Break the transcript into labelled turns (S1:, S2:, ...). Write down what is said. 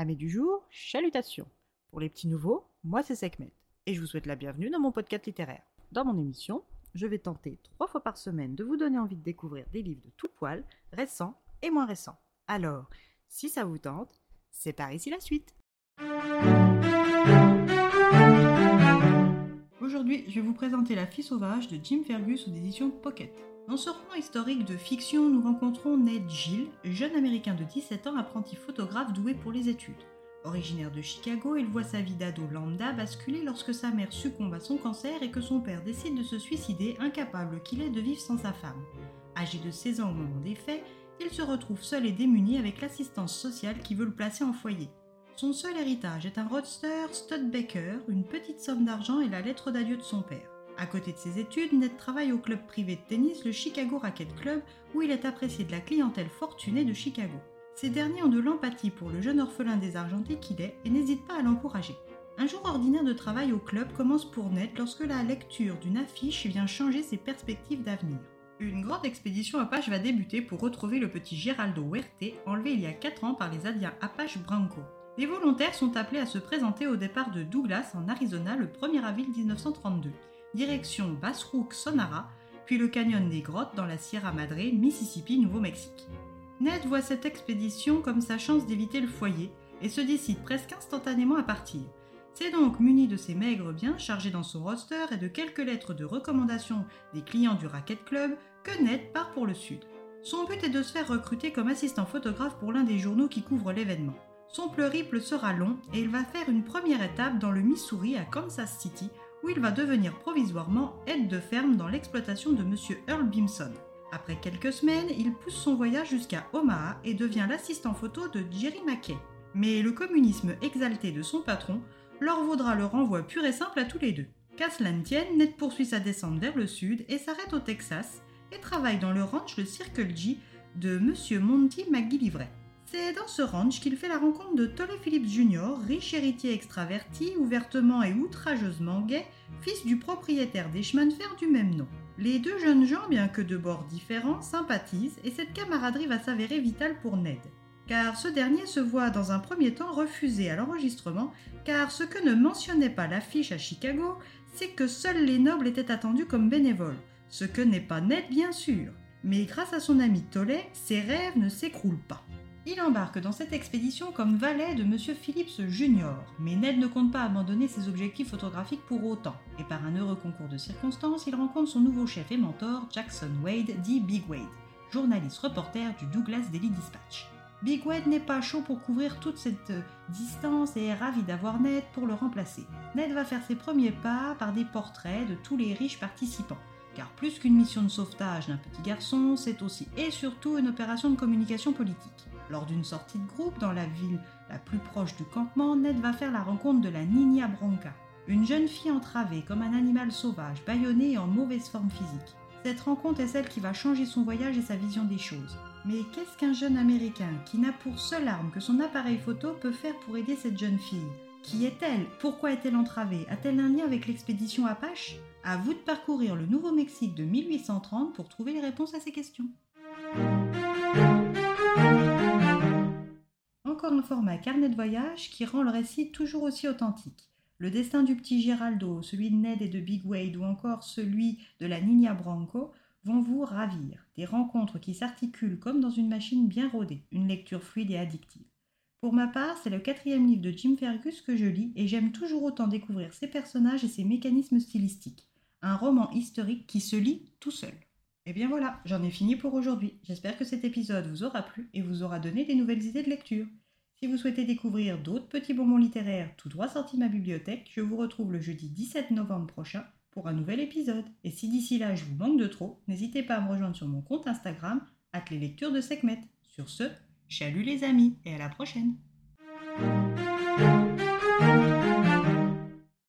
S1: Amis du jour, chalutations. Pour les petits nouveaux, moi c'est Sekhmet et je vous souhaite la bienvenue dans mon podcast littéraire. Dans mon émission, je vais tenter trois fois par semaine de vous donner envie de découvrir des livres de tout poil, récents et moins récents. Alors, si ça vous tente, c'est par ici la suite. Je vais vous présenter La fille sauvage de Jim Fergus aux éditions Pocket. Dans ce roman historique de fiction, nous rencontrons Ned Gill, jeune américain de 17 ans, apprenti photographe doué pour les études. Originaire de Chicago, il voit sa vie d'ado lambda basculer lorsque sa mère succombe à son cancer et que son père décide de se suicider, incapable qu'il est de vivre sans sa femme. Âgé de 16 ans au moment des faits, il se retrouve seul et démuni avec l'assistance sociale qui veut le placer en foyer. Son seul héritage est un roadster Studebaker, une petite somme d'argent et la lettre d'adieu de son père. À côté de ses études, Ned travaille au club privé de tennis, le Chicago Racket Club, où il est apprécié de la clientèle fortunée de Chicago. Ces derniers ont de l'empathie pour le jeune orphelin désargenté qu'il est et n'hésitent pas à l'encourager. Un jour ordinaire de travail au club commence pour Ned lorsque la lecture d'une affiche vient changer ses perspectives d'avenir. Une grande expédition Apache va débuter pour retrouver le petit Geraldo Huerte, enlevé il y a 4 ans par les Indiens Apache Branco. Les volontaires sont appelés à se présenter au départ de Douglas en Arizona le 1er avril 1932 direction Bass Rook, Sonara, puis le canyon des grottes dans la Sierra Madre, Mississippi, Nouveau-Mexique. Ned voit cette expédition comme sa chance d'éviter le foyer et se décide presque instantanément à partir. C'est donc muni de ses maigres biens chargés dans son roster et de quelques lettres de recommandation des clients du Racket Club que Ned part pour le sud. Son but est de se faire recruter comme assistant photographe pour l'un des journaux qui couvre l'événement. Son pluriple sera long et il va faire une première étape dans le Missouri à Kansas City où il va devenir provisoirement aide de ferme dans l'exploitation de M. Earl Bimson. Après quelques semaines, il pousse son voyage jusqu'à Omaha et devient l'assistant photo de Jerry Mackay. Mais le communisme exalté de son patron leur vaudra le renvoi pur et simple à tous les deux. Qu'à tienne, Ned poursuit sa descente vers le sud et s'arrête au Texas et travaille dans le ranch le Circle G de M. Monty McGillivray. C'est dans ce ranch qu'il fait la rencontre de Tolle Phillips Jr., riche héritier extraverti, ouvertement et outrageusement gay, fils du propriétaire des chemins de fer du même nom. Les deux jeunes gens, bien que de bords différents, sympathisent et cette camaraderie va s'avérer vitale pour Ned. Car ce dernier se voit dans un premier temps refusé à l'enregistrement, car ce que ne mentionnait pas l'affiche à Chicago, c'est que seuls les nobles étaient attendus comme bénévoles, ce que n'est pas Ned bien sûr. Mais grâce à son ami Tollet, ses rêves ne s'écroulent pas. Il embarque dans cette expédition comme valet de M. Phillips Jr., mais Ned ne compte pas abandonner ses objectifs photographiques pour autant, et par un heureux concours de circonstances, il rencontre son nouveau chef et mentor, Jackson Wade, dit Big Wade, journaliste reporter du Douglas Daily Dispatch. Big Wade n'est pas chaud pour couvrir toute cette distance et est ravi d'avoir Ned pour le remplacer. Ned va faire ses premiers pas par des portraits de tous les riches participants. Car plus qu'une mission de sauvetage d'un petit garçon, c'est aussi et surtout une opération de communication politique. Lors d'une sortie de groupe dans la ville la plus proche du campement, Ned va faire la rencontre de la Nina Bronca, une jeune fille entravée comme un animal sauvage, bâillonnée et en mauvaise forme physique. Cette rencontre est celle qui va changer son voyage et sa vision des choses. Mais qu'est-ce qu'un jeune Américain qui n'a pour seule arme que son appareil photo peut faire pour aider cette jeune fille? Qui est-elle? Pourquoi est-elle entravée? A-t-elle un lien avec l'expédition Apache? À vous de parcourir le Nouveau-Mexique de 1830 pour trouver les réponses à ces questions. Encore un format carnet de voyage qui rend le récit toujours aussi authentique. Le destin du petit Geraldo, celui de Ned et de Big Wade ou encore celui de la Nina Branco vont vous ravir. Des rencontres qui s'articulent comme dans une machine bien rodée, une lecture fluide et addictive. Pour ma part, c'est le quatrième livre de Jim Fergus que je lis et j'aime toujours autant découvrir ses personnages et ses mécanismes stylistiques. Un roman historique qui se lit tout seul. Et eh bien voilà, j'en ai fini pour aujourd'hui. J'espère que cet épisode vous aura plu et vous aura donné des nouvelles idées de lecture. Si vous souhaitez découvrir d'autres petits bonbons littéraires tout droit sortis de ma bibliothèque, je vous retrouve le jeudi 17 novembre prochain pour un nouvel épisode. Et si d'ici là je vous manque de trop, n'hésitez pas à me rejoindre sur mon compte Instagram, les lectures de Sekhmet. Sur ce, chalut les amis et à la prochaine!